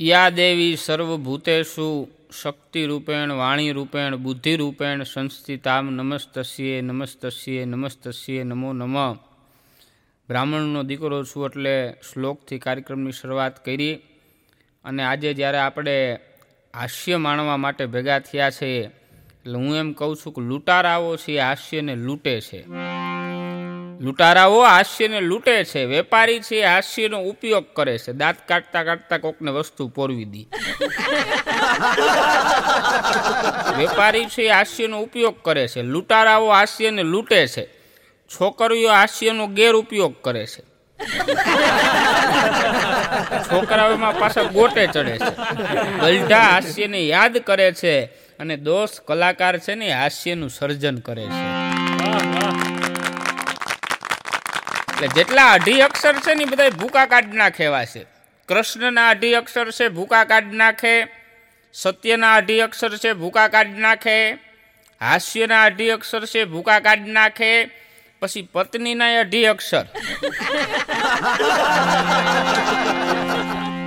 યા દેવી સર્વભૂતેષુ શક્તિરૂપેણ, વાણીરૂપેણ, બુદ્ધિરૂપેણ, સંસ્થિતામ નમસ્તસ્યે નમસ્તસ્યે નમસ્તસ્યે નમો નમ. બ્રાહ્મણનો દીકરો છું એટલે શ્લોકથી કાર્યક્રમની શરૂઆત કરી અને આજે જ્યારે આપણે હાસ્ય માણવા માટે ભેગા થયા છે એટલે હું એમ કહું છું કે લૂંટારાઓ છે, હાસ્યને લૂંટે છે. લૂંટારાઓ હાસ્યને લૂંટે છે, વેપારી છે, હાસ્યનો ઉપયોગ કરે છે. દાંત કાઢતા કાઢતા કોકને વસ્તુ પોરવી દી. વેપારી છે, હાસ્યનો ઉપયોગ કરે છે. લૂંટારાઓ હાસ્યને લૂંટે છે. છોકરીઓ હાસ્યનો ગેરઉપયોગ કરે છે. છોકરાઓમાં પાછા ગોટે ચડે છે. ગલઢા હાસ્યને યાદ કરે છે અને દોષ કલાકાર છે ને હાસ્યનું સર્જન કરે છે. એટલે જેટલા અઢી અક્ષર છે ને એ બધા ભૂકા કાઢ નાખે છે. કૃષ્ણના અઢી અક્ષર છે, ભૂકા કાઢ નાખે. સત્યના અઢી અક્ષર છે, ભૂકા કાઢ નાખે. હાસ્યના અઢી અક્ષર છે, ભૂકા કાઢ નાખે. પછી પત્નીના અઢી અક્ષર.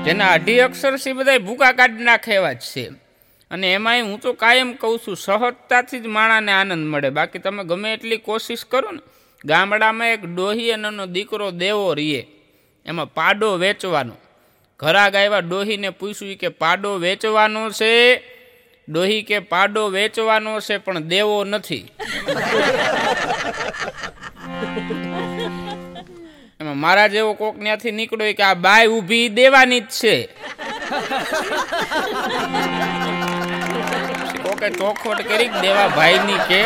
જેના અઢી અક્ષર છે બધા ભૂકા કાઢ નાખેવા જ છે. અને એમાંય હું તો કાયમ કહું છું, સહજતાથી જ માણાને આનંદ મળે. બાકી તમે ગમે એટલી કોશિશ કરો ને ગામડામાં એક ડોહી એનો દીકરો દેવો રીએ. એમાં પાડો વેચવાનો. ઘરા ગાયવા ડોહીને પૂછ્યું કે, પાડો વેચવાનો છે? ડોહી કે, પાડો વેચવાનો છે, પણ દેવો નથી. એમાં મારા જેવો કોક ત્યાંથી નીકળ્યો કે, આ બાય ઊભી દેવાની જ છે. કોકે ચોખવટ કરી દેવા ભાઈની કે.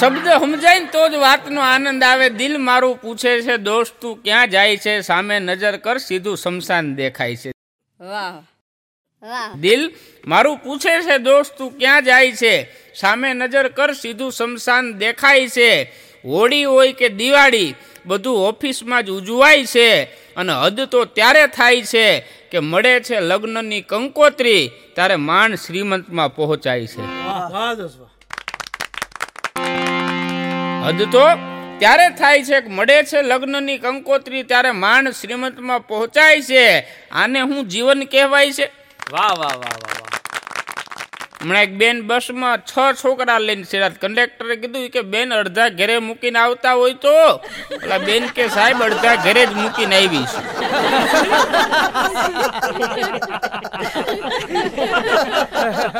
શબ્દ સમજાય ને તો જ વાતનો આનંદ આવે. દિલ મારું પૂછે છે દોસ્ત તું ક્યાં જાય છે? સામે નજર કર સીધું શમશાન દેખાય છે. વાહ વાહ. દિલ મારું પૂછે છે દોસ્ત તું ક્યાં જાય છે? સામે નજર કર સીધું શમશાન દેખાય છે. હોળી હોય કે દિવાળી બધું ઓફિસમાં જ ઉજવાય છે અને હદ તો ત્યારે થાય છે કે મળે છે લગ્નની કંકોત્રી ત્યારે માન શ્રીમંતમાં પહોંચાય છે. વાહ દોસ્ત વાહ. હદ તો ત્યારે થાય છે કે મળે છે લગ્નની કંકોત્રી ત્યારે માંડ શ્રીમંતમાં પહોંચાય છે. આને હું જીવન કહેવાય છે. વાહ વાહ વાહ વાહ હમણાં એક બેન બસમાં છ છોકરા લઈને છે કંડક્ટરે કીધું કે બેન અડધા ઘરે મૂકીને આવતા હોય તો? એટલે બેન કે સાહેબ અડધા ઘરે જ મૂકીને આવી છે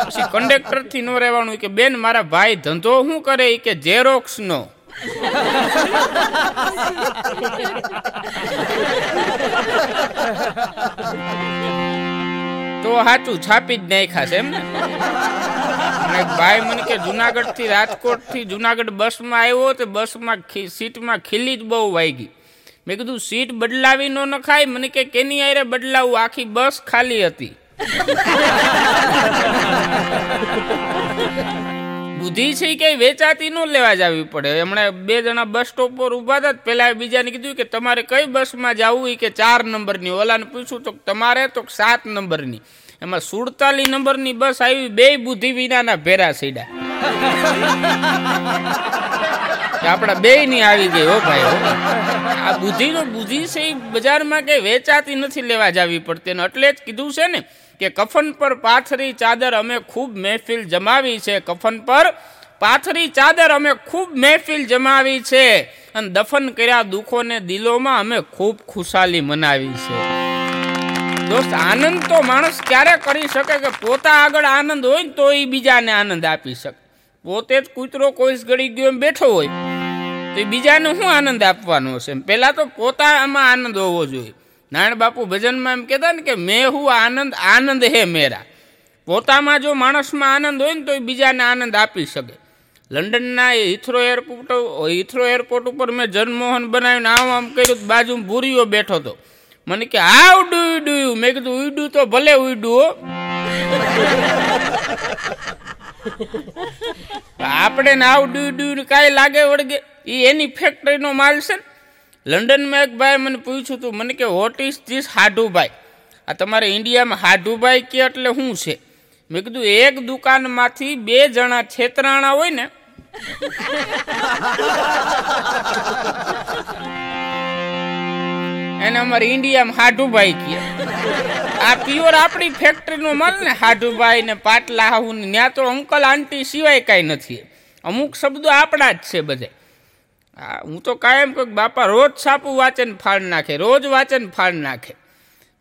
પછી કંડક્ટરથી ન રહેવાનું. કે બેન મારા ભાઈ ધંધો શું કરે? કે ઝેરોક્સ નો. તો સાચું છાપી જ નાખ્યા છે એમ ને? ભાઈ મને કે જુનાગઢથી રાજકોટથી જુનાગઢ બસમાં આવ્યો તો બસમાં સીટમાં ખીલી જ બહુ વાગી મેં કીધું, સીટ બદલાવી નો નખાય? મને કે, કેની આરે બદલાવું? આખી બસ ખાલી હતી. બુદ્ધિ છે કઈ વેચાતી ન લેવા જવી પડે. હમણાં બે જણા બસ સ્ટોપ પર ઊભા હતા પેલા બીજાને કીધું કે તમારે કઈ બસમાં જવું? ઈ કે ચાર નંબરની. ઓલાને પૂછ્યું, તો તમારે? તો સાત નંબરની. એમાં સુડતાલીસ નંબરની બસ આવી, બે બુદ્ધિ વિનાના ભેરા સીડા આપણા બે ની આવી ગઈ, હો ભાઈ, હો. આ બુદ્ધિનો, બુદ્ધિ છે બજારમાં કઈ વેચાતી નથી લેવા જવી પડતી. એટલે જ કીધું છે ને કે કફન પર પાથરી ચાદર અમે ખૂબ મહેફિલ જમાવી છે. કફન પર પાથરી ચાદર અમે ખૂબ મહેફિલ જમાવી છે. અને દફન કર્યા દુઃખોને દિલોમાં અમે ખૂબ ખુશાલી મનાવી છે. દોસ્ત, આનંદ તો માણસ ક્યારે કરી શકે કે પોતા આગળ આનંદ હોય તો એ બીજાને આનંદ આપી શકે. પોતે જ કૂતરો કોઈ ઘડી ગયો એમ બેઠો હોય, તો એ બીજાને શું આનંદ આપવાનો છે? પહેલા તો પોતામાં આનંદ હોવો જોઈએ. નારાયણ બાપુ ભજનમાં એમ કહેતા ને કે મેં હું આનંદ આનંદ હે મેરા. પોતામાં જો માણસમાં આનંદ હોય ને તો એ બીજાને આનંદ આપી શકે. લંડનના એ હિથ્રો એરપોર્ટ હિથ્રો એરપોર્ટ ઉપર મેં જનમોહન બનાવીને આમ આમ કર્યું બાજુ ભૂરીઓ બેઠો હતો. મને કે, હાવ ડુયું ડુયું. મેં કીધું ઉડ્યું તો ભલે ઉડ્યું આપણે ને આવ ડુયું ડુયું કાંઈ લાગે વળગે. એ એની ફેક્ટરીનો માલ છે ને લંડનમાં એક ભાઈ મને પૂછ્યું હતું, મને કે વોટ ઇઝ ધીસ હાડુભાઈ? આ તમારે ઇન્ડિયામાં હાડુભાઈ કે એટલે શું છે? મેં કીધું, એક દુકાનમાંથી બે જણા છેતરાણા હોય ને. એને અમારે ઇન્ડિયામાં હાડુભાઈ કહે. આ પ્યોર આપણી ફેક્ટરીનો માલ ને, હાડુભાઈ ને, પાટલા ને ત્યાં તો અંકલ, આંટી સિવાય કાંઈ નથી. અમુક શબ્દો આપણા જ છે બધે. હા તો કાયમ કહું બાપા રોજ છાપું વાંચન ફાળ નાખે, રોજ વાંચન ફાળ નાખે.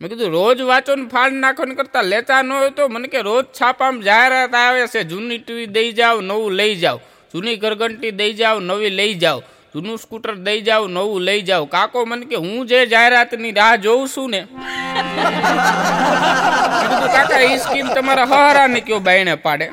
મેં કીધું, રોજ વાંચો ને ફાળ નાખો ને કરતાં લેતા ન હોય તો મને કે રોજ છાપામાં જાહેરાત આવે છે, જૂની ટીવી દઈ જાઓ, નવું લઈ જાઓ. જૂની ઘરઘંટી દઈ જાઓ, નવી લઈ જાઓ. જૂનું સ્કૂટર દઈ જાઓ, નવું લઈ જાઓ. કાકો મને કે, હું જે જાહેરાતની રાહ જોઉં છું ને. કાકા એ સ્કીમ તમારા હહારા ને કયો બાયણે પાડે?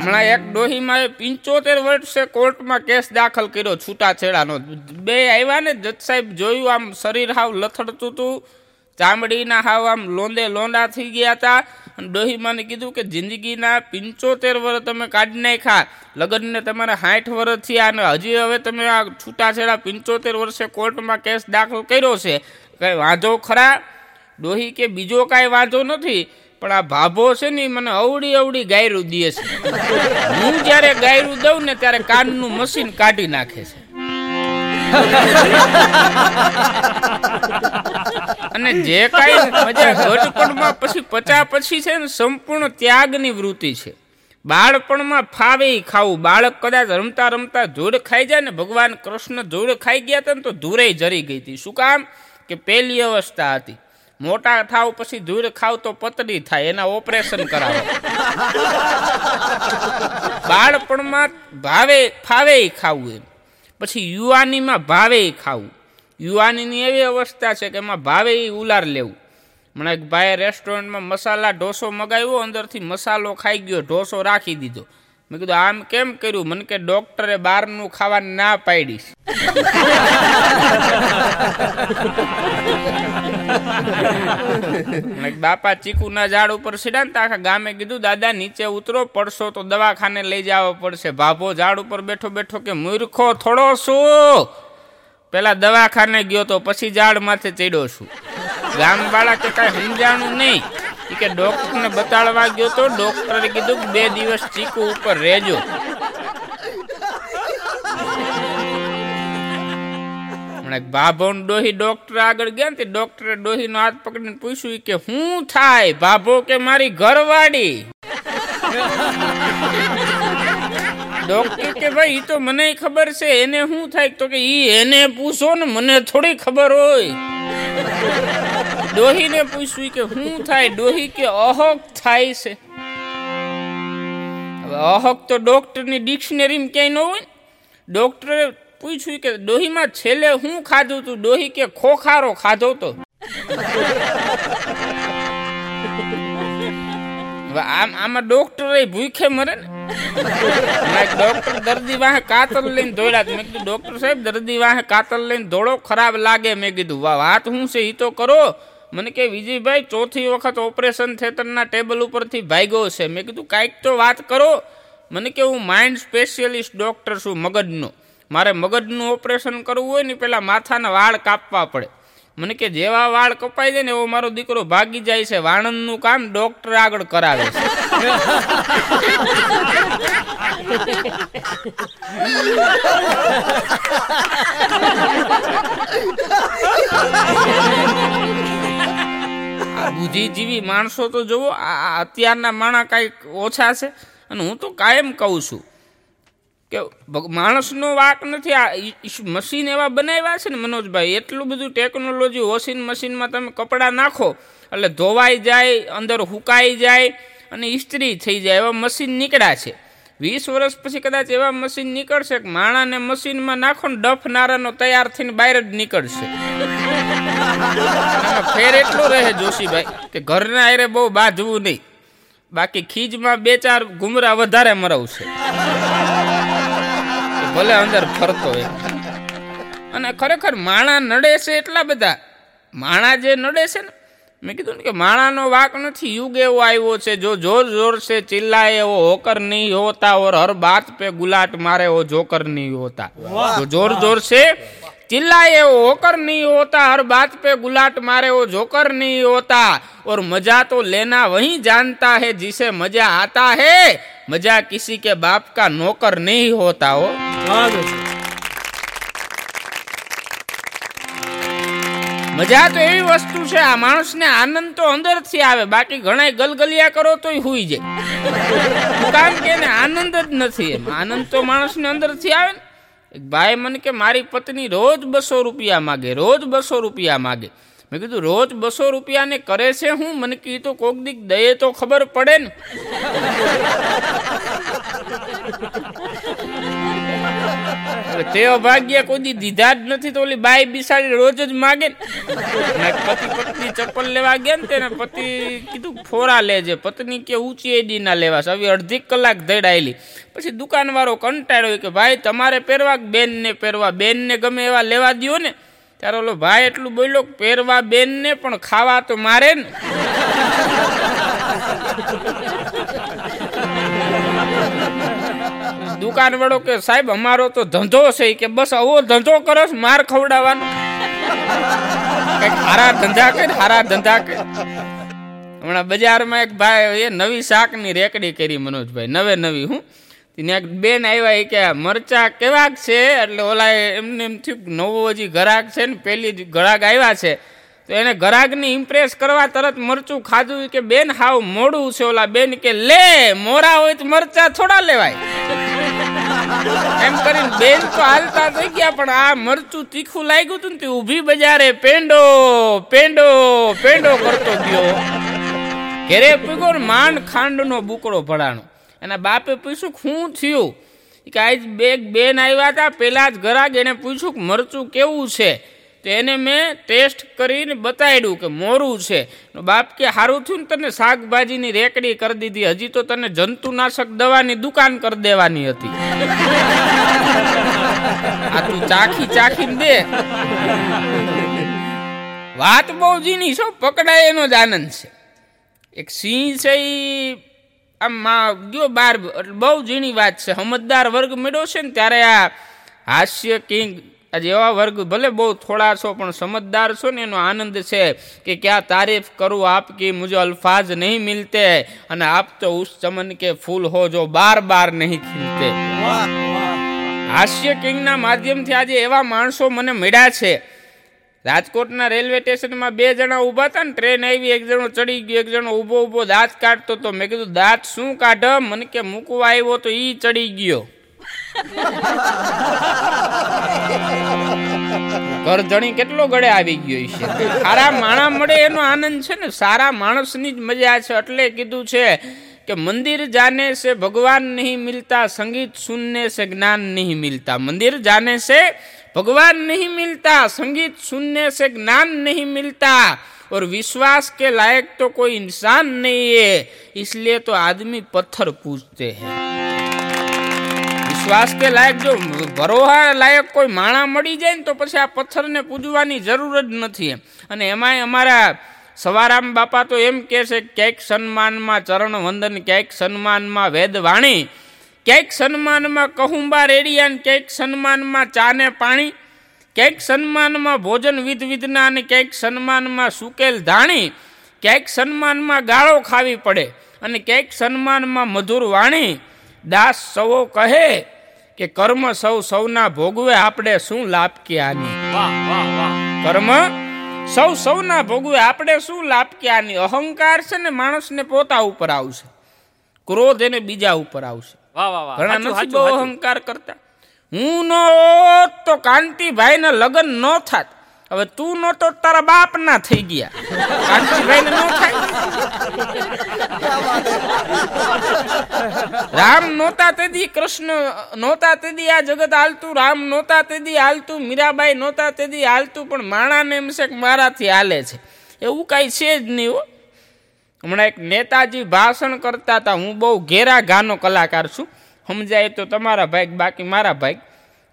હમણાં એક ડોહીમાં પિંચોતેર વર્ષે કોર્ટમાં કેસ દાખલ કર્યો છૂટાછેડાનો. બે આવ્યા ને, જજ સાહેબ જોયું આમ શરીર હાવ લથડતું હતું, ચામડીના હાવ આમ લોંદે લોંડા થઈ ગયા હતા. અને ડોહીમાને કીધું કે, જિંદગીના પિંચોતેર વર્ષ તમે કાઢી નાખ્યા. લગ્નને તમારે સાઠ વર્ષ થયા અને હજી હવે તમે આ છૂટાછેડા પિંચોતેર વર્ષે કોર્ટમાં કેસ દાખલ કર્યો છે. કંઈ વાંધો ખરા? ડોહી કે, બીજો કાંઈ વાંધો નથી. પણ આ ભાભો છે ને મને અવડી અવડી ગાયરું દે છે. હું જ્યારે ગાયરું દઉં ને ત્યારે કાનનું મશીન કાઢી નાખે છે. અને જે કાંઈ મજા ઘટપણમાં પછી પચા પછી છે ને સંપૂર્ણ ત્યાગની વૃત્તિ છે. બાળપણમાં ફાવે ખાવું. બાળક કદાચ રમતા રમતા ધૂળ ખાઈ જાય ને ભગવાન કૃષ્ણ ધૂળ ખાઈ ગયા હતા ને તો ધૂરે જરી ગઈ હતી. શું કામ? કે પહેલી અવસ્થા હતી. મોટા થાવ પછી ધૂળ ખાવ તો પતલી થાય એના ઓપરેશન કરાવો. બાળપણમાં ભાવે ફાવે ખાવું એમ. પછી યુવાનીમાં ભાવે ખાવું. યુવાનીની એવી અવસ્થા છે કે એમાં ભાવે ઉલાર લેવું. મને એક ભાઈએ રેસ્ટોરન્ટમાં મસાલા ઢોસો મગાવ્યો અંદરથી મસાલો ખાઈ ગયો ઢોસો રાખી દીધો. મેં કીધું, આમ કેમ કર્યું? મને કે, ડોક્ટરે બહારનું ખાવાનું ના પાડીશ બાપા ચીકુના ઝાડ ઉપર સીડા ને આખા ગામે કીધું, દાદા, નીચે ઉતરો, પડશો તો દવાખાને લઈ જવો પડશે. ભાભો ઝાડ ઉપર બેઠો બેઠો કે, મૂર્ખો થોડો શું પેલા દવાખાને ગયો તો પછી ઝાડ માથે ચડ્યો છું. ગામવાળા કે કાંઈ સમજાણું નહીં. કે ડોક્ટરને બતાડવા ગયો તો ડોક્ટરે કીધું કે બે દિવસ ચીકુ ઉપર રહેજો. હમણાં એક ભાભો ને ડોહી ડોક્ટર આગળ ગયા ને ડોક્ટરે ડોહીનો હાથ પકડીને પૂછ્યું કે, હું થાય? ભાભો કે મારી ઘરવાળી? ડોક્ટર કે, ભાઈ તો મને ખબર છે, એને શું થાય? તો કે, ઈ એને પૂછો ને, મને થોડી ખબર હોય. ડોહીને પૂછ્યું કે શું થાય ડોહી કે અહક થાય છે હવે અહક તો ડોક્ટરની ડિક્શનરીમાં ક્યાંય ન હોય ને. ડોક્ટરે પૂછ્યું કે ડોહીમાં છેલ્લે હું ખાધું તું ડોહી કે ખોખારો ખાધો તો હવે આમ આમાં ડોક્ટર ભૂખે મરે ને હમણાં એક ડોક્ટર દર્દી વાહે કાતર લઈને દોડ્યા મેં કીધું ડોક્ટર સાહેબ દર્દી વાહે કાતર લઈને દોડો ખરાબ લાગે મેં કીધું વાહ વાત શું છે એ તો કરો મને કે વિજયભાઈ ચોથી વખત ઓપરેશન થિયેટરના ટેબલ ઉપરથી ભાગ્યો છે મેં કીધું કાંઈક તો વાત કરો મને કે હું માઇન્ડ સ્પેશિયલિસ્ટ ડૉક્ટર છું મગજનો મારે મગજનું ઓપરેશન કરવું હોય ને પહેલાં માથાના વાળ કાપવા પડે મને કે જેવા વાળ કપાઈ જાય ને એવો મારો દીકરો ભાગી જાય છે વાણંદનું કામ ડોક્ટર આગળ કરાવે છે આ બુદ્ધિજીવી માણસો તો જુઓ આ અત્યારના માણા કાંઈક ઓછા છે. અને હું તો કાયમ કહું છું કે માણસનો વાક નથી, આ મશીન એવા બનાવ્યા છે ને મનોજભાઈ, એટલું બધું ટેકનોલોજી વોશિંગ મશીનમાં તમે કપડાં નાખો, એટલે ધોવાઈ જાય, અંદર હુકાઈ જાય, અને ઇસ્ત્રી થઈ જાય, એવા મશીન નીકળ્યા છે. વીસ વર્ષ પછી કદાચ એવા મશીન નીકળશે કે માણાને મશીનમાં નાખો ને ડફ નારાનો તૈયાર થઈને બહાર જ નીકળશે. ફેર એટલો રહે જોશીભાઈ કે ઘરના આયરે બહુ બાંધવું નહીં. બાકી ખીજમાં બે ચાર ઘુમરા વધારે મરવશે. ભલે અંદર ફરતો હોય. અને ખરેખર માણા નડે છે એટલા બધા. માણા જે નડે છે ને મેં કીધું કે માણાનો વાક નથી, યુગ એવો આવ્યો છે, જો જોર જોર છે ચિલ્લા એવો હોકર નહીં હોતા, ઓર હર બાત પે ગુલાટ મારે, ઓ જોકર નહીં હોતા. તો જોર જોર સે ચિલ્લા એવો હોકર નહીં હોતા, હર બાત પે ગુલાટ મારે, ઓ જોકર નહીં હોતા. ઓર મજા તો લેના વહી જાનતા હે, જીસે મજા આતા હે. મજા કિસી કે બાપ કા નોકર નહીં હોતા ઓ મજા તો એવી વસ્તુ છે, આ માણસને આનંદ તો અંદરથી આવે, બાકી ઘણા ગલગલિયા કરો તોય હુઈ જાય. કામ કે એને આનંદ જ નથી એમ. આનંદ તો માણસને અંદરથી આવે ને. એક ભાઈ મને કે, મારી પત્ની રોજ બસો રૂપિયા માગે, રોજ બસો રૂપિયા માગે. મેં કીધું, રોજ બસો રૂપિયાને કરે છે હું? મને કીધું તો કોક દીક દઈએ તો ખબર પડે ને. તે અભાગ્ય કોઈ દીધા જ નથી તો ઓલી બાઈ બિસાડી રોજ જ માગે ને. પતિ પત્ની ચપ્પલ લેવા ગયા ને તેને પતિ કીધું ફોરા લેજે. પત્ની કે ઊંચી એડી ના લેવા. હવે અડધી કલાક દડાયેલી. પછી દુકાનવાળો કંટાળ્યો કે ભાઈ તમારે પહેરવા બેનને પહેરવા? બેનને ગમે એવા લેવા દ્યો ને. ત્યારે ઓલો ભાઈ એટલું બોલ્યો પહેરવા બેનને પણ ખાવા તો મારે ને. દુકાન વાળો કે, સાહેબ, અમારો તો ધંધો છે કે, બસ આવો ધંધો કરો માર ખવડાવવાનો. કંઈક હારા ધંધા કર, હારા ધંધા કર. હમણાં બજારમાં એક ભાઈ, એ નવી શાકની રેકડી કરી મનોજભાઈ, નવે નવી, હું. ત્યાં એક બેન આવ્યા એ કે, મરચા કેવાક છે? એટલે ઓલા એમને એમ થયું નવો હજી ઘરાક છે ને, પેલી જ ઘરાક આવ્યા છે. તો એને ઘરાકને ઇમ્પ્રેસ કરવા તરત મરચું ખાધું કે, બેન, હાવ મોડું છે. ઓલા બેન કે, લે, મોરા હોય તો મરચા થોડા લેવાય. એમ કરીને બેન તો હાલતા થઈ ગયા, પણ આ મરચું તીખું લાગ્યું હતું ને તે ઊભી બજારે પેંડો પેંડો પેંડો કરતો ગયો. ઘેરે પીગો ને માંડ ખાંડનો બુકડો ભરાણો એના બાપે પૂછ્યું, શું થયું? કે, આજ બે બેન આવ્યા હતા પેલા જ ઘરાક એને પૂછ્યું કે મરચું કેવું છે? એને મેં ટેસ્ટ કરીને બતાડ્યું કે મોરું છે. બાપ કે સારું થયું ને તને શાકભાજીની રેકડી કરી દીધી. હજી તો તને જંતુનાશક દવાની દુકાન કરી દેવાની હતી. આ તું ચાખી ચાખીને દે. વાત બહુ ઝીણી છો પકડાય એનો જ આનંદ છે. એક સિંહ છે ઈ આમ મા ગયો બાર બહુ ઝીણી વાત છે. સમજદાર વર્ગ મળ્યો છે ને ત્યારે આ હાસ્ય કિંગ આજે એવા વર્ગ ભલે બહુ થોડા છો, પણ સમજદાર છો ને એનો આનંદ છે કે ક્યાં તારીફ કરું, આપકી મુझे અલ્ફાજ નહીં મિલતે અને આપ તો ઉસ ચમન કે ફૂલ હો જો બાર બાર નહીં ખીલતે. હાસ્ય કિંગના માધ્યમથી આજે એવા માણસો મને મળ્યા છે. રાજકોટના રેલવે સ્ટેશનમાં બે જણા ઊભા હતા ને, ટ્રેન આવી, એક જણો ચડી ગયો, એક જણો ઊભો ઊભો દાંત કાઢતો તો મેં કીધું, દાંત શું કાઢ? મને કે મૂકવા આવ્યો તો એ ચડી ગયો. કરજણી કેટલો ગળે આવી ગયો ઈ છે સારા માણા મળે એનો આનંદ છે ને સારા માણસની જ મજા છે એટલે કીધું છે કે મંદિર જાને से भगवान नहीं मिलता संगीत सुनने से ज्ञान नहीं मिलता मंदिर जाने से भगवान नहीं मिलता संगीत सुनने से ज्ञान नहीं मिलता और विश्वास के लायक तो कोई इंसान नहीं है इसलिए तो आदमी पत्थर पूजते हैं કે લાયક જો ભરોહા લાયક કોઈ માણા મળી જાય ને તો પછી આ પથ્થરને પૂજવાની જરૂર જ નથી અને એમાંય અમારા સવારામ બાપા તો એમ કહે છે, ક્યાંક સન્માનમાં ચરણ વંદન, ક્યાંક સન્માનમાં વેદવાણી ક્યાંક સન્માનમાં કહુંબા રેડિયા ને ક્યાંક સન્માનમાં ચાને પાણી, ક્યાંક સન્માનમાં ભોજન વિધ વિધના અને ક્યાંક સન્માનમાં સુકેલ ધાણી, ક્યાંક સન્માનમાં ગાળો ખાવી પડે અને ક્યાંક સન્માનમાં મધુર વાણી, દાસ સવો કહે કે કર્મ સૌ સૌના ભોગવે આપણે શું લાભ કે આની કર્મ સૌ સૌના ભોગવે આપણે શું લાભ કે આની અહંકાર છે ને માણસને પોતા ઉપર આવશે. ક્રોધ એને બીજા ઉપર આવશે. ઘણા નથી બહુ અહંકાર કરતા. હું નો તો કાંતિભાઈ ના લગ્ન ન થાત. હવે તું નતો તારા બાપ ના થઈ ગયા. ને રામ નહોતા તેદી કૃષ્ણ, નહોતા તેદી આ જગત હાલતું, રામ નહોતા તેદી હાલતું, મીરાબાઈ નહોતા તેદી હાલતું, પણ માણાને એમ છે કે મારાથી હાલે છે. એવું કાંઈ છે જ નહીં હો. હમણાં એક નેતાજી ભાષણ કરતા હતા. હું બહુ ઘેરા ગાનો કલાકાર છું. સમજાય તો તમારા ભાઈ બાકી મારા ભાઈ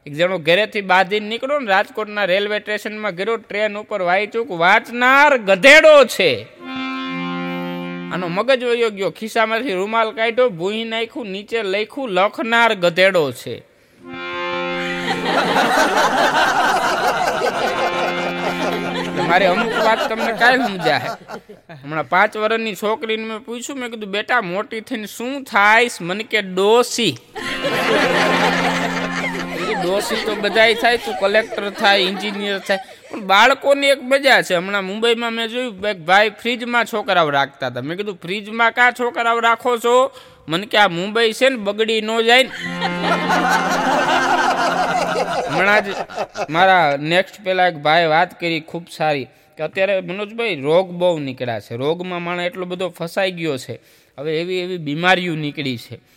એક જણો ઘરેથી બાંધીને નીકળો ને રાજકોટના રેલવે સ્ટેશનમાં ગયો, ટ્રેન ઉપર વાંચ્યું કે વાંચનાર ગધેડો છે. આનો મગજ વયો ગયો, ખિસ્સામાંથી રૂમાલ કાઢ્યો, ભૂહી નાખ્યું, નીચે લખ્યું, લખનાર ગધેડો છે. મારી અમુક વાત તમને કાંઈ સમજાય. હમણાં પાંચ વર્ષની છોકરીને મેં પૂછ્યું, મેં કીધું, બેટા, મોટી થઈને શું થાય મને કે ડોસી. એ ડોસી તો બધાય થાય, તું કલેક્ટર થાય એન્જિનિયર થાય. પણ બાળકોની એક મજા છે. હમણાં મુંબઈમાં મેં જોયું એક ભાઈ ફ્રીજમાં છોકરાઓ રાખતા હતા. મેં કીધું ફ્રીજમાં કા છોકરાઓ રાખો છો? મને કે, આ મુંબઈ છે ને, બગડી ન જાય ને. હમણાં જ મારા નેક્સ્ટ પેલા એક ભાઈ વાત કરી, ખૂબ સારી. કે અત્યારે મનોજભાઈ, રોગ બહુ નીકળ્યા છે. રોગમાં માણસ એટલો બધો ફસાઈ ગયો છે. હવે એવી એવી બીમારીઓ નીકળી છે.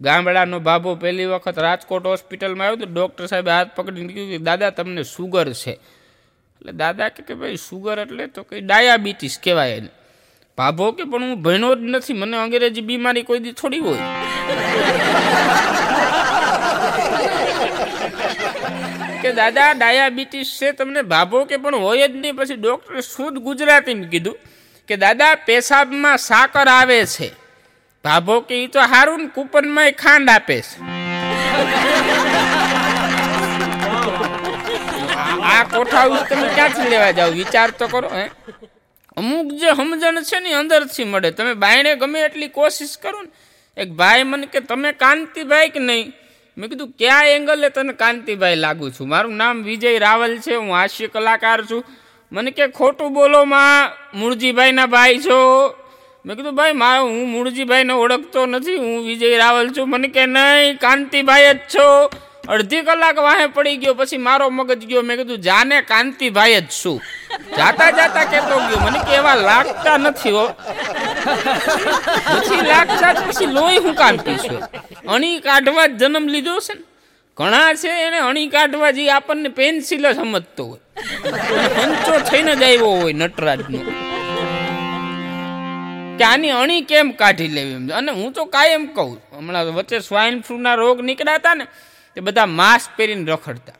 ગામડાનો બાબો પહેલી વખત રાજકોટ હોસ્પિટલમાં આવ્યો તો ડૉક્ટર સાહેબે હાથ પકડીને કીધું કે, દાદા, તમને સુગર છે. એટલે દાદા કે કે, ભાઈ સુગર એટલે તો કંઈ ડાયાબિટીસ કહેવાય એને. ભાભો કે, પણ હું ભણ્યો જ નથી. મને અંગ્રેજી બીમારી કોઈ દી થોડી હોય. કે, દાદા ડાયાબિટીસ છે તમને ભાભો કે, પણ હોય જ નહીં. પછી ડૉક્ટરે શુદ્ધ ગુજરાતીમાં કીધું કે, દાદા, પેશાબમાં સાકર આવે છે. ભાભો કે એ તો હારું ને કૂપનમાં ખાંડ આપે છે. આ કોઠા તમે ક્યાંથી લેવા જાઓ વિચાર તો કરો, હે? અમુક જે સમજણ છે ને અંદરથી મળે. તમે બાયણે ગમે એટલી કોશિશ કરો ને, એક ભાઈ મને કે, તમે કાંતિભાઈ કે નહીં? મેં કીધું, કયા એંગલે તને કાંતિભાઈ લાગુ છું? મારું નામ વિજય રાવલ છે, હું હાસ્ય કલાકાર છું. મને કે, ખોટું બોલો માં મૂળજીભાઈના ભાઈ છો. મેં કીધું, ભાઈ મા હું મૂળજીભાઈને ઓળખતો નથી, હું વિજય રાવલ છું. મને કે, નહીં, કાંતિભાઈ જ છો. અડધી કલાક વાહે પડી ગયો, પછી મારો મગજ ગયો. મેં કીધું, જાને કાંતિભાઈ જ છું. જાતા જાતા કેતો ગયો. મને કે, એવા લાગતા નથી હો. પછી લાગતા પછી લોહી હું કાંતિ છું. અણી કાઢવા જ જન્મ લીધો છે ને. ઘણા છે એને અણી કાઢવા જે આપણને પેન્સિલ જ સમજતો હોય. પંચો થઈને જ આવ્યો હોય નટરાજનો. કે આની અણી કેમ કાઢી લેવી અને હું તો કાયમ કહું હમણાં વચ્ચે સ્વાઇન ફ્લૂના રોગ નીકળ્યા હતા ને, તે બધા માસ્ક પહેરીને રખડતા.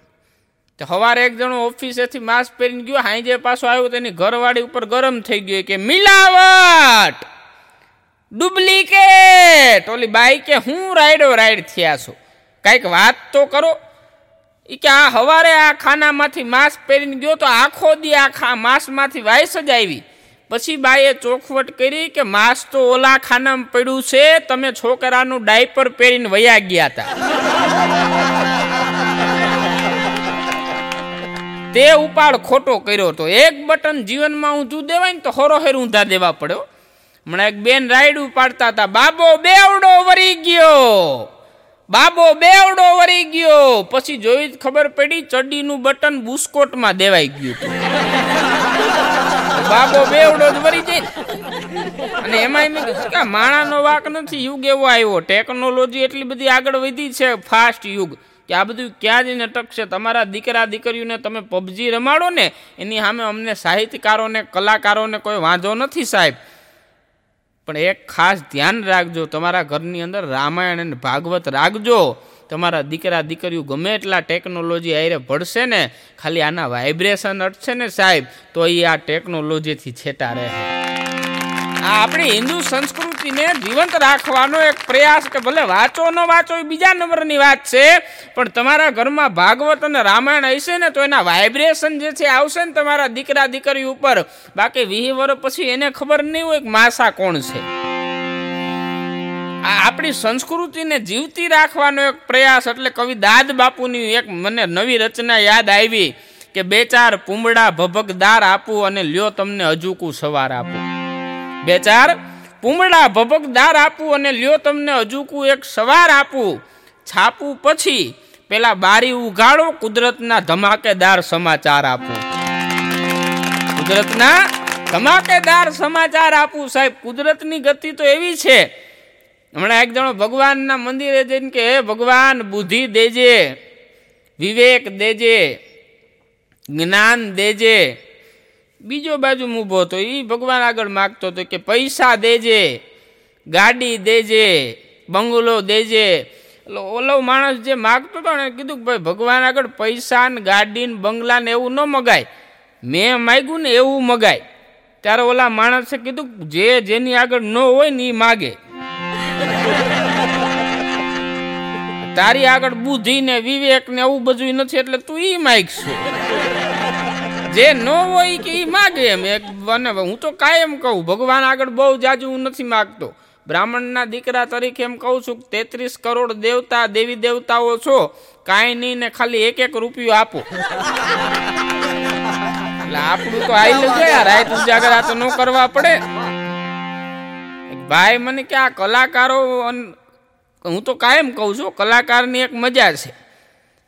તો સવારે એક જણો ઓફિસેથી માસ્ક પહેરીને ગયો, હાંજે પાછો આવ્યો, તેની ઘરવાળી ઉપર ગરમ થઈ ગયો. કે, મિલાવટ! ડુપ્લિકેટ! ઓલી બાઈ કે, હું રાઈડો રાઈડ થયા છો. કાંઈક વાત તો કરો. એ કે, આ સવારે આ ખાનામાંથી માસ્ક પહેરીને ગયો તો આખો દી ખા માસમાંથી વાયસ જ આવી. પછી બાએ ચોખવટ કરી કે માસ તો ઓલા ખાનામાં પડ્યું છે, તમે છોકરાનું ડાયપર પહેરીને વયા ગયા હતા તે ઉપાડ ખોટો કર્યો તો. એક બટન જીવનમાં ઊંધું દેવાય ને તો હોરો હેર ઊંધા દેવા પડ્યો. હમણાં એક બેન રાઈડ ઉપાડતા હતા. બાબો, બેવડો વરી ગયો. બાબો, બેવડો વરી ગયો. પછી જોઈ ખબર પડી, ચડ્ડીનું બટન બુસ્કોટમાં દેવાઈ ગયું હતું. બાબો બેવડો જ મરી જાય અને એમાં મેં કીધું, કે માણાનો વાક નથી, યુગ એવો આવ્યો. ટેકનોલોજી એટલી બધી આગળ વધી છે ફાસ્ટ યુગ. કે આ બધું ક્યાં જઈને ટકશે? તમારા દીકરા, દીકરીઓને તમે પબજી રમાડો ને, એની સામે અમને સાહિત્યકારોને, કલાકારોને કોઈ વાંધો નથી સાહેબ. પણ એક ખાસ ધ્યાન રાખજો, તમારા ઘરની અંદર રામાયણ અને ભાગવત રાખજો. તમારા દીકરા, દીકરીઓ ગમે એટલા ટેકનોલોજી આયરે ભળશે ને, ખાલી આના વાઇબ્રેશન અટશે ને સાહેબ, તો એ આ ટેકનોલોજીથી છેટા રહે. આ આપણી હિન્દુ સંસ્કૃતિને જીવંત રાખવાનો એક પ્રયાસ કે ભલે વાંચો ન વાંચો એ બીજા નંબરની વાત છે, પણ તમારા ઘરમાં ભાગવત અને રામાયણ હશે ને, તો એના વાઇબ્રેશન જે છે આવશે ને તમારા દીકરા, દીકરી ઉપર. બાકી વીસ વર્ષ પછી એને ખબર નહીં હોય કે માસા કોણ છે. આપણી સંસ્કૃતિને જીવતી રાખવાનો એક પ્રયાસ એટલે કવિ દાદ બાપુની એક મને નવી રચના યાદ આવી કે બે ચાર પૂમડા ભભકદાર આપું અને લ્યો તમને અજુકું સવાર આપું. બે ચાર પૂમડા ભભકદાર આપું અને લ્યો તમને અજુકું એક સવાર આપું. છાપું પછી પેલા બારી ઉઘાડો, કુદરતના ધમાકેદાર સમાચાર આપું. કુદરતના ધમાકેદાર સમાચાર આપું સાહેબ. કુદરતની ગતિ તો એવી છે હમણાં એક જણો ભગવાનના મંદિરે જઈને કે હે ભગવાન, બુદ્ધિ દેજે, વિવેક દેજે, જ્ઞાન દેજે. બીજો બાજુ ઊભો હતો એ ભગવાન આગળ માગતો હતો કે પૈસા દેજે, ગાડી દેજે, બંગલો દેજે. એટલે ઓલો માણસ જે માગતો હતો ને કીધું કે ભાઈ, ભગવાન આગળ પૈસા ને ગાડી ને બંગલા ને એવું ન મગાય. મેં માગ્યું ને એવું મગાય. ત્યારે ઓલા માણસે કીધું જે જેની આગળ ન હોય ને એ માગે. તારી આગળ બુદ્ધિ ને વિવેક ને એવું બધું નથી એટલે તું ઈ માગશું. જે ન હોય કે ઈ માગે એમ. એક હું તો કાયમ કહું, ભગવાન આગળ બહુ જાજુ હું નથી માગતો. બ્રાહ્મણના દીકરા તરીકે એમ કહું છું તેત્રીસ કરોડ દેવતા, દેવી દેવતાઓ છો, કાંઈ નહીં ને ખાલી એક એક રૂપિયો આપો. એટલે આપણું તો આઈ છે યાર રાત ઉજાગરા તો ન કરવા પડે. ભાઈ મને કે આ કલાકારો હું તો કાયમ કહું છું, કલાકારની એક મજા છે.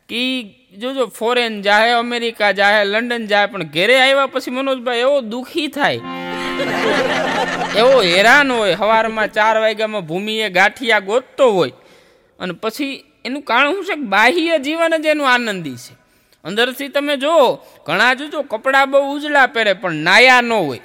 કે જોજો ફોરેન જાહે, અમેરિકા જાહે, લંડન જાહે, પણ ઘેરે આવ્યા પછી મનોજભાઈ એવો દુઃખી થાય. એવો હેરાન હોય સવારમાં ચાર વાગ્યામાં ભૂમિએ ગાંઠિયા ગોતતો હોય. અને પછી એનું કારણ શું છે કે બાહ્ય જીવન જ એનું આનંદી છે. અંદરથી તમે જુઓ, ઘણા જોજો કપડાં બહુ ઉજળા પહેરે, પણ નાયા ન હોય.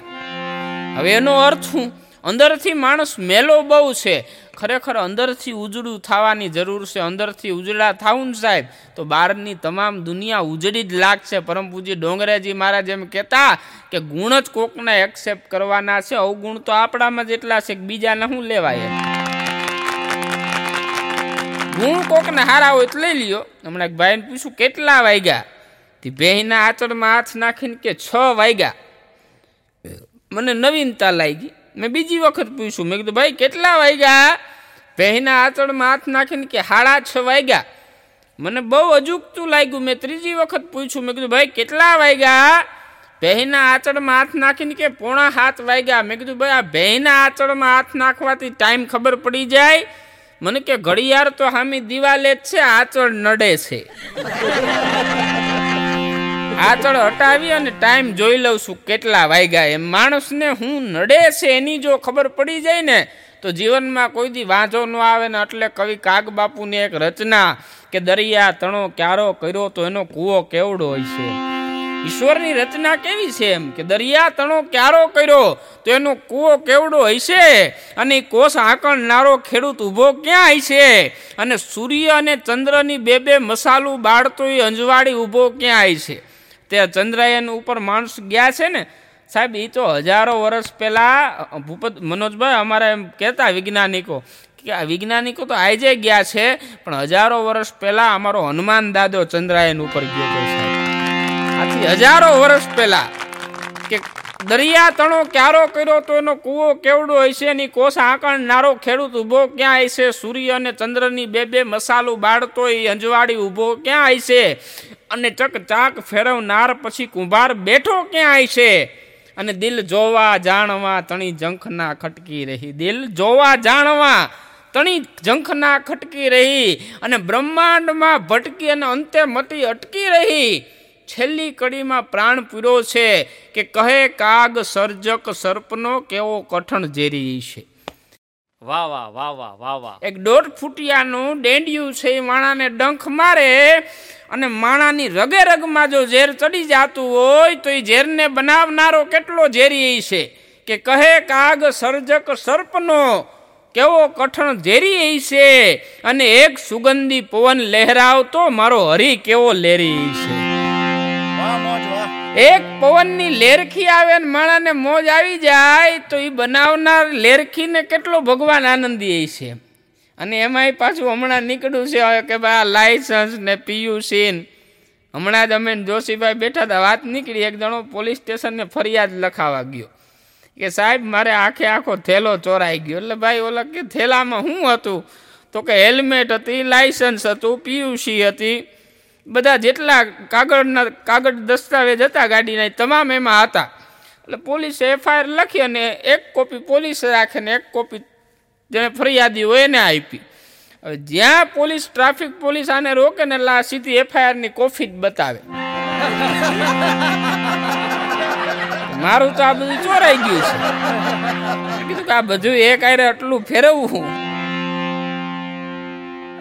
હવે એનો અર્થ શું? અંદરથી માણસ મેલો બહુ છે. ખરેખર અંદરથી ઉજળું થવાની જરૂર છે. અંદરથી ઉજળા થાવું સાહેબ. તો બહારની તમામ દુનિયા ઉજળી જ લાગશે. પરમ પૂજ્ય ડોંગરેજી મહારાજ એમ કહેતા કે ગુણ જ કોકને એક્સેપ્ટ કરવાના છે. અવગુણ તો આપણામાં જ એટલા છે બીજાને શું લેવાય. ગુણ કોકને હારા હોય તો લઈ લ્યો. હમણાં એક ભાઈને પૂછ્યું, કેટલા વાગ્યા? તે ભેંના આચળમાં હાથ નાખીને કે છ વાગ્યા. મને નવીનતા લાગી. મેં બીજી વખત પૂછ્યું. મેં કીધું, ભાઈ, કેટલા વાગ્યા? પહેના આચળમાં હાથ નાખીને કે, હાડા છ વાગ્યા. મને બહુ અજુકતું લાગ્યું. મેં ત્રીજી વખત પૂછ્યું. મેં કીધું, ભાઈ, કેટલા વાગ્યા? ભેંના આચળમાં હાથ નાખીને કે, પોણા હાથ વાગ્યા. મેં કીધું, ભાઈ, આ ભેંના આચળમાં હાથ નાખવાથી ટાઈમ ખબર પડી જાય. મને કે, ઘડિયાળ તો હામી દિવાલે જ છે, આચળ નડે છે. આચળ હટાવી અને ટાઈમ જોઈ લઉં છું કેટલા વાગ્યા એમ. માણસને હું નડે છે એની જો ખબર પડી જાય ને, તો જીવનમાં કોઈ દી વાંધો ન આવે ને એટલે કવિ કાગ બાપુની એક રચના કે દરિયા તણો ક્યારો કર્યો તો એનો કૂવો કેવડો હોય છે. ઈશ્વરની રચના કેવી છે એમ કે દરિયા તણો ક્યારો કર્યો તો એનો કૂવો કેવડો હશે અને કોષ આંકણનારો ખેડૂત ઊભો ક્યાં હશે અને સૂર્ય અને ચંદ્રની બે બે મસાલું બાળતો અંજવાળી ઊભો ક્યાં હશે તે ચંદ્રયાન ઉપર માણસ ગયા છે ને, સાહેબ એ તો હજારો વર્ષ પહેલાં ભૂપત મનોજભાઈ અમારા એમ કહેતા વૈજ્ઞાનિકો કે આ વૈજ્ઞાનિકો તો આજે ગયા છે, પણ હજારો વર્ષ પહેલાં અમારો હનુમાન દાદો ચંદ્રાયન ઉપર ગયો હતો સાહેબ. આથી હજારો વર્ષ પહેલાં કે દરિયા તણો ક્યારો કર્યો તો એનો કૂવો કેવડો હશે એની કોષ આંકણનારો ખેડૂત ઊભો ક્યાં હશે? સૂર્ય અને ચંદ્રની બે બે મસાલો બાળતો એ અંજવાળી ઊભો ક્યાં હશે? અને ચક ચાક ફેરવનાર પછી કુંભાર બેઠો ક્યાં હશે? અને દિલ જોવા જાણવા તણી જંખના ખટકી રહી. દિલ જોવા જાણવા તણી જંખના ખટકી રહી. અને બ્રહ્માંડમાં ભટકી અને અંતે મતી અટકી રહી. છેલ્લી કડીમાં પ્રાણ પૂર્યો છે કે કહે કાગ સર્જક સર્પનો કેવો કઠણ ઝેરી છે. વાહ વાહ વાહ વાહ વાહ વાહ. એક દોઢ ફૂટિયાનું ડેંડિયું છે એ માણાને ડંખ મારે અને માણાની રગે રગમાં જો ઝેર ચડી જાતું હોય તો એ ઝેરને બનાવનારો કેટલો ઝેરી છે કે કહે કાગ સર્જક સર્પનો કેવો કઠણ ઝેરી છે અને એક સુગંધી પવન લહેરાવતો મારો હરી કેવો લેરી છે. એક પવનની લેરખી આવે ને માણાને મોજ આવી જાય, તો એ બનાવનાર લેરખીને કેટલો ભગવાન આનંદી છે. અને એમાંય પાછું હમણાં નીકળ્યું છે કે ભાઈ આ લાયસન્સ ને પીયુસી ને. હમણાં જ અમે જોશીભાઈ બેઠા હતા, વાત નીકળી, એક જણો પોલીસ સ્ટેશનને ફરિયાદ લખાવા ગયો. કે સાહેબ, મારે આખે આખો થેલો ચોરાઈ ગયો. એટલે ભાઈ ઓલા કે થેલામાં શું હતું? તો કે હેલ્મેટ હતી લાયસન્સ હતું પીયુસી હતી. બધા જેટલા કાગળના કાગળ દસ્તાવેજ હતા ગાડીના તમામ એમાં હતા. એટલે પોલીસે એફઆઈઆર લખી અને એક કોપી પોલીસે રાખે ને એક કોપી જેને ફરિયાદી હોય એને આપી. હવે જ્યાં પોલીસ, ટ્રાફિક પોલીસ આને રોકે ને એટલે આ સીધી એફઆઈઆરની કોફી જ બતાવે. મારું તો આ બધું ચોરાઈ ગયું છે. કીધું કે આ બધું એક આરે આટલું ફેરવવું.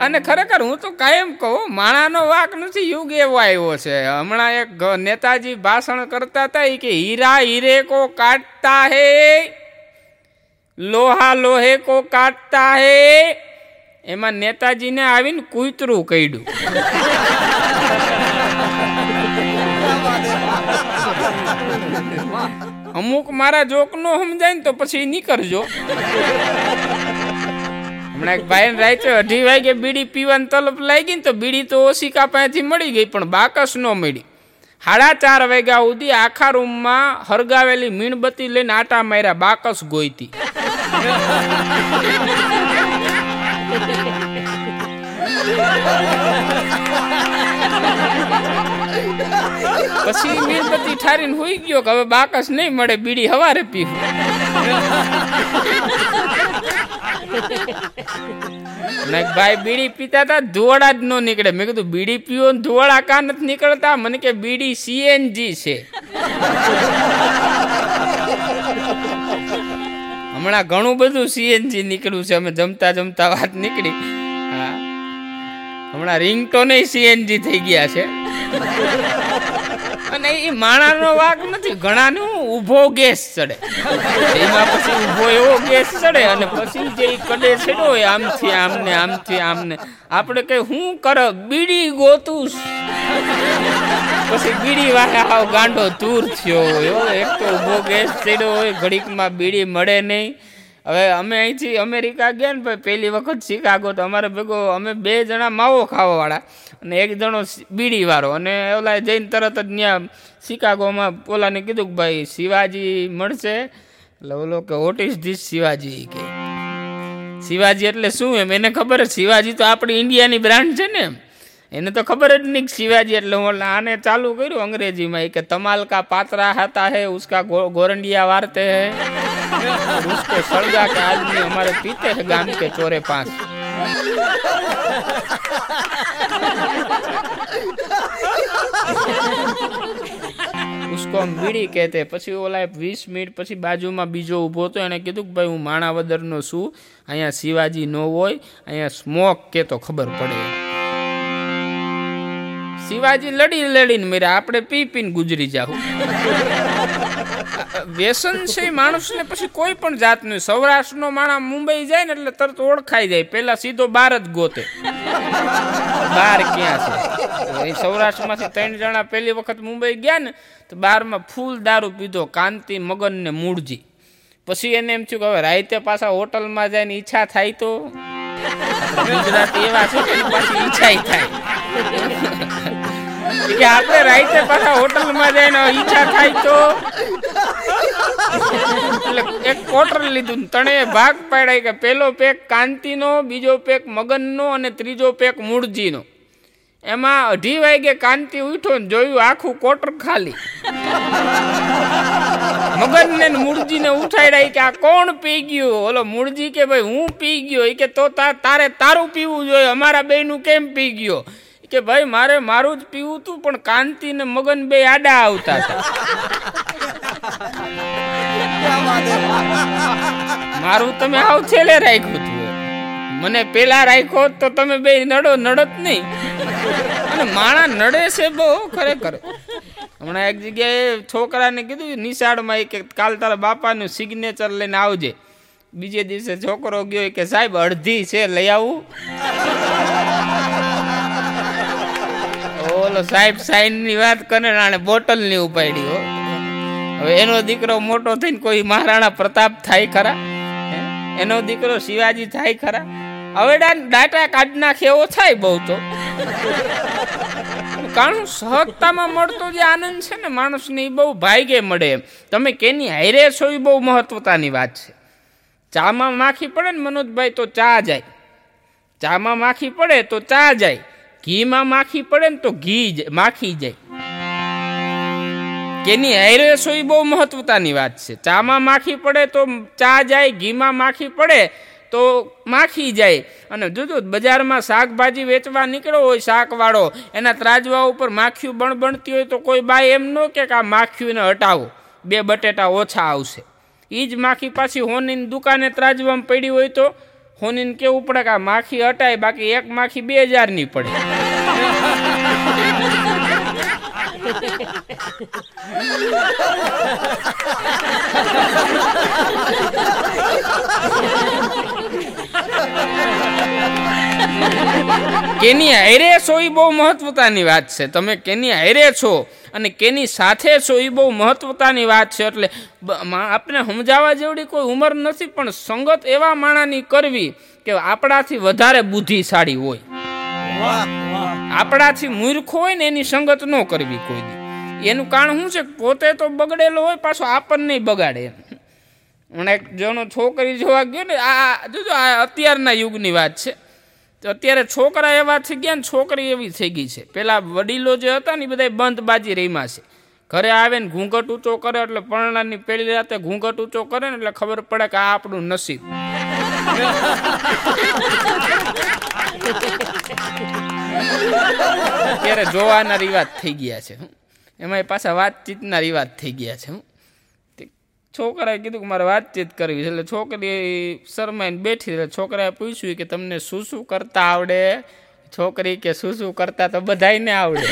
અને ખરેખર હું તો કાયમ કહું, માણાનો વાક નથી યુગ એવો આવ્યો છે. હમણાં એક નેતાજી ભાષણ કરતા હતા કે, હીરા હીરે કો કાટતા હે, લોહા લોહે કો કાટતા હે. એમાં નેતાજીને આવીને કૂતરું કહ્યું અમુક મારા જોક સમજાય ને તો પછી નીકળજો. હમણાં એક ભાઈ રાખ્યો, અઢી વાગે બીડી પીવાની તલપ લાગી ને તો બીડી તો ઓશિકા પાસેથી મળી ગઈ, પણ બાકસ ન મળી. સાડા ચાર વાગ્યા સુધી આખા રૂમમાં હરગાવેલી મીણબત્તી લઈને આટા માર્યા, બાકસ ગોઈતી. પછી મીણબત્તી ઠારીને હોઈ ગયો કે હવે બાકસ નહીં મળે, બીડી હવારે પીવું. ભાઈ, બીડી પીતા હતા ધુવાડા જ ન નીકળે. મેં કીધું, બીડી પીઓ ધુવાડા કા નથી નીકળતા? મને કે, બીડી સીએનજી છે. હમણાં ઘણું બધું સીએનજી નીકળ્યું છે, અમે જમતા જમતા વાત નીકળી. હા. હમણાં રિંગટોને સીએનજી થઈ ગયા છે. અને એ માણાનો વાઘ નથી, ઘણાને ઊભો ગેસ ચડે. એમાં પછી ઊભો એવો ગેસ ચડે અને પછી જે કડે છેડો હોય આમથી, આમને આમથી, આમને. આપણે કઈ હું કર, બીડી ગોતું પછી બીડી વાળે આવ ગાંડો દૂર થયો હોય. એક તો ઊભો ગેસ ચડ્યો હોય, ઘડીકમાં બીડી મળે નહીં. હવે અમે અહીંથી અમેરિકા ગયા ને ભાઈ પહેલી વખત શિકાગો તો અમારે ભેગો, અમે બે જણા માવો ખાવાવાળા અને એક જણો બીડીવાળો. અને ઓલા જઈને તરત જ ત્યાં શિકાગોમાં ઓલાને કીધું કે ભાઈ, શિવાજી મળશે. એટલે ઓલો કે વોટ ઇઝ ધીસ શિવાજી? કે, શિવાજી એટલે શું એમ? એને ખબર શિવાજી તો આપણી ઇન્ડિયાની બ્રાન્ડ છે ને એમ. એને તો ખબર જ નહીં કે શિવાજી એટલે હું આને ચાલુ કર્યું અંગ્રેજીમાં કે, તમાલકા પાત્રા હતા હે, ઉસકા ગોરંડિયા વાર્તે હે. उसको सड़गा के आदमी हमारे पीते हैं गांव के चोरे पास उसको हम બીડી કહેતે પછી ઓલા વીસ મિનિટ પછી બાજુમાં બીજો ઊભો હતો એને કીધું કે ભાઈ હું માણાવદરનો છું અહીંયા શિવાજી ન હોય અહીંયા સ્મોક કે તો ખબર પડે શિવાજી લડી લડીને મેરા આપણે પી પીને ગુજરી જાવું વ્યસન છે માણસને પછી કોઈ પણ જાતનું. સૌરાષ્ટ્રનો માણસ મુંબઈ જાય ને એટલે તરત ઓળખાઈ જાય. પેલા સીધો બાર જ ગોતે. બાર ક્યાં છે? સૌરાષ્ટ્રમાંથી ત્રણ જણા પહેલી વખત મુંબઈ ગયા ને, તો બારમાં ફૂલ દારૂ પીધો. કાંતિ મગન ને મૂળજી. પછી એને એમ થયું કે હવે રાતે પાછા હોટલમાં જાય ને ઈચ્છા થાય તો. ગુજરાતી એવા છે કે ઈચ્છા થાય. કે આપણે રાતે પાછા હોટલમાં જઈને ઈચ્છા થાય તો? એટલે એક ક્વાર્ટર લીધું ત્રણે ભાગ પાડ્યા કે પેલો પેક કાંતિનો, બીજો પેક મગનનો અને ત્રીજો પેક મૂળજીનો. એમાં અઢી વાગે કાંતિ ઉઠ્યો ને જોયું આખું કોટર ખાલી. મગનને ને મૂળજીને ઉઠાડ્યા કે આ કોણ પી ગયું? ઓલો મૂળજી કે ભાઈ હું પી ગયો? કે તો તારે તારું પીવું જોઈએ, અમારા બેનું કેમ પી ગયો? કે ભાઈ, મારે મારું જ પીવું તું પણ કાંતિ ને મગન બે આડા આવતા હતા. મારું તમે આવ છેલ્લે રાખ્યું હતું મને પેલા રાખ્યો તો તમે બે નડો નડત નહીં. અને માણા નડે છે બહુ, ખરેખર. હમણાં એક જગ્યાએ છોકરાને કીધું, નિશાળમાં કે કાલ તારા બાપાનું સિગ્નેચર લઈને આવજે. બીજે દિવસે છોકરો ગયો કે, સાહેબ, અડધી છે, લઈ આવું. ઓલો સાહેબ સાઈનની વાત કરે આને બોટલની ઉપાડી હવે એનો દીકરો મોટો થઈને કોઈ મહારાણા પ્રતાપ થાય ખરા? એનો દીકરો શિવાજી થાય ખરા? હવે ડાટા કાઢ નાખે એવો થાય બહુ તો. કારણ સહજતામાં મળતો જે આનંદ છે ને માણસને એ બહુ ભાગ્યે મળે એમ. તમે કેની હારે છો એ બહુ મહત્વતાની વાત છે. ચામાં માખી પડે ને મનોજભાઈ તો ચા જાય. ચામાં માખી પડે તો ચા જાય. ઘીમાં માખી પડે ને તો ઘી જ- માખી જાય. કેની હારે એ બહુ મહત્વતાની વાત છે. ચામાં માખી પડે તો ચા જાય, ઘીમાં માખી પડે તો માખી જાય. અને જોજો બજારમાં શાકભાજી વેચવા નીકળ્યો હોય શાકવાળો, એના ત્રાજવા ઉપર માખીયું બણબણતી હોય તો કોઈ બાય એમ ન કે આ માખીઓને હટાવો. બે બટેટા ઓછા આવશે. એ જ માખી પાછી હોનીની દુકાને ત્રાજવામાં પડી હોય તો હોનીને કેવું પડે કે આ માખી હટાય બાકી એક માખી બે હજારની પડે. કેની હારે છો એ બહુ મહત્વતાની વાત છે. તમે કેની હારે છો અને કેની સાથે છો એ બહુ મહત્વતાની વાત છે. એટલે આપને સમજાવવા જેવડી કોઈ ઉંમર નથી, પણ સંગત એવા માણાની કરવી કે આપણાથી વધારે બુદ્ધિશાળી હોય. આપણાથી મૂર્ખ હોય ને એની સંગત ન કરવી કોઈ દી. એનું કારણ શું છે? પોતે તો બગડેલો હોય, પાછો આપણને બગાડે મને એક જણો છોકરી જોવા ગયો ને, આ જોજો, આ અત્યારના યુગની વાત છે. તો અત્યારે છોકરા એવા થઈ ગયા ને, છોકરી એવી થઈ ગઈ છે. પેલા વડીલો જે હતા ને, એ બધા બંધ બાજી રહીમાં છે. ઘરે આવે ને, ઘૂંઘટ ઊંચો કરે, એટલે પરણાની પહેલી રાતે ઘૂંઘટ ઊંચો કરે ને, એટલે ખબર પડે કે આ આપણું નસીબ. અત્યારે જોવાના રિવાજ થઈ ગયા છે એમાં પાછા વાતચીતના રિવાજ થઈ ગયા છે છોકરાએ કીધું કે મારે વાતચીત કરવી છે, એટલે છોકરી શરમાઈને બેઠી એટલે છોકરાએ પૂછ્યું કે તમને શું શું કરતા આવડે? છોકરી કે શું શું કરતા તો બધાયને આવડે.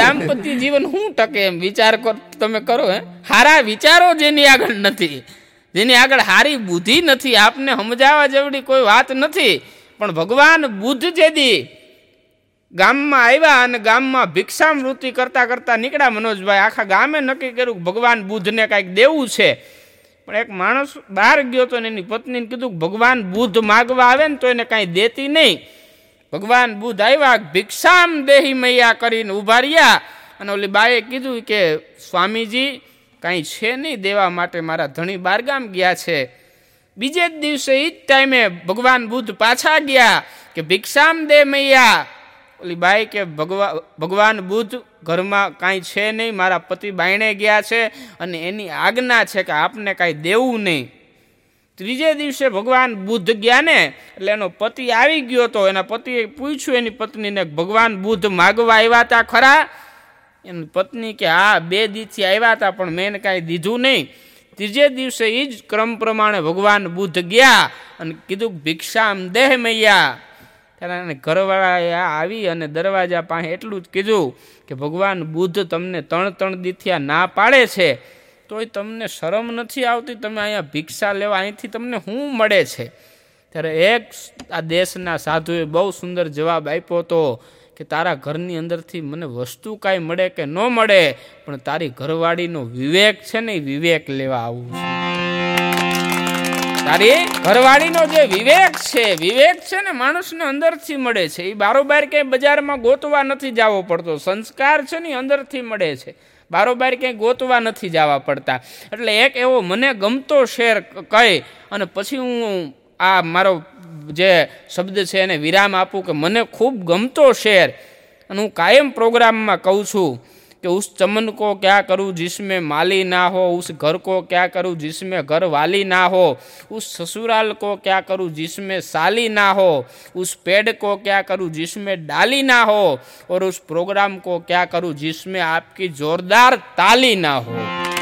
દાંપત્ય જીવન શું ટકે એમ વિચાર તમે કરો, હે. હારા વિચારો જેની આગળ નથી. જેની આગળ હારી બુદ્ધિ નથી, આપને સમજાવવા જેવડી કોઈ વાત નથી. પણ ભગવાન બુદ્ધ જેદી ગામમાં આવ્યા અને ગામમાં ભિક્ષામૃત્તિ કરતાં કરતાં નીકળ્યા મનોજભાઈ. આખા ગામે નક્કી કર્યું ભગવાન બુદ્ધને કાંઈક દેવું છે. પણ એક માણસ બહાર ગયો તો એની પત્નીને કીધું ભગવાન બુદ્ધ માગવા આવે ને તો એને કાંઈ દેતી નહીં. ભગવાન બુદ્ધ આવ્યા, ભિક્ષામ દેહી મૈયા કરીને ઊભા રહ્યા અને ઓલી બાએ કીધું કે સ્વામીજી કાંઈ છે નહીં દેવા માટે મારા ધણી બારગામ ગયા છે. બીજે જ દિવસે એ જ ટાઈમે ભગવાન બુદ્ધ પાછા ગયા કે ભિક્ષામ દે મૈયા. ઓલી બાઈ કે ભગવા, ભગવાન બુદ્ધ ઘરમાં કાંઈ છે નહીં, મારા પતિ બાયણે ગયા છે અને એની આજ્ઞા છે કે આપને કાંઈ દેવું નહીં. ત્રીજે દિવસે ભગવાન બુદ્ધ ગયા ને, એટલે એનો પતિ આવી ગયો હતો એના પતિએ પૂછ્યું એની પત્નીને ભગવાન બુદ્ધ માગવા આવ્યા હતા ખરા? એની પત્ની કે, હા, બે દીથી આવ્યા હતા પણ મેં કાંઈ દીધું નહીં. ત્રીજે દિવસે એ જ ક્રમ પ્રમાણે ભગવાન બુદ્ધ ગયા અને કીધું, ભિક્ષામ દેહ મૈયા. ત્યારે એને ઘરવાળાએ આવી અને દરવાજા પાસે એટલું જ કીધું કે, ભગવાન બુદ્ધ તમને ત્રણ ત્રણ દીથિયા ના પાડે છે, તોય તમને શરમ નથી આવતી, તમે અહીંયા ભિક્ષા લેવા અહીંથી તમને શું મળે છે? ત્યારે એક આ દેશના સાધુએ બહુ સુંદર જવાબ આપ્યો હતો કે તારા ઘરની અંદરથી મને વસ્તુ કાંઈ મળે કે ન મળે, પણ તારી ઘરવાળીનો વિવેક છે ને એ વિવેક લેવા આવું છે. તારી ઘરવાળીનો જે વિવેક છે વિવેક છે ને માણસને અંદરથી મળે છે, એ બારોબાર ક્યાંય બજારમાં ગોતવા નથી જવો પડતો, સંસ્કાર છે ને અંદરથી મળે છે. બારોબાર ક્યાંય ગોતવા નથી જવા પડતા. એટલે એક એવો મને ગમતો શેર કહી અને પછી હું આ મારો જે શબ્દ છે એને વિરામ આપું કે મને ખૂબ ગમતો શેર અને હું કાયમ પ્રોગ્રામમાં કહું છું कि उस चमन को क्या करूं जिसमें माली ना हो उस घर को क्या करूं जिसमें घर वाली ना हो उस ससुराल को क्या करूं जिसमें साली ना हो उस पेड़ को क्या करूं जिसमें डाली ना हो और उस प्रोग्राम को क्या करूं जिसमें आपकी जोरदार ताली ना हो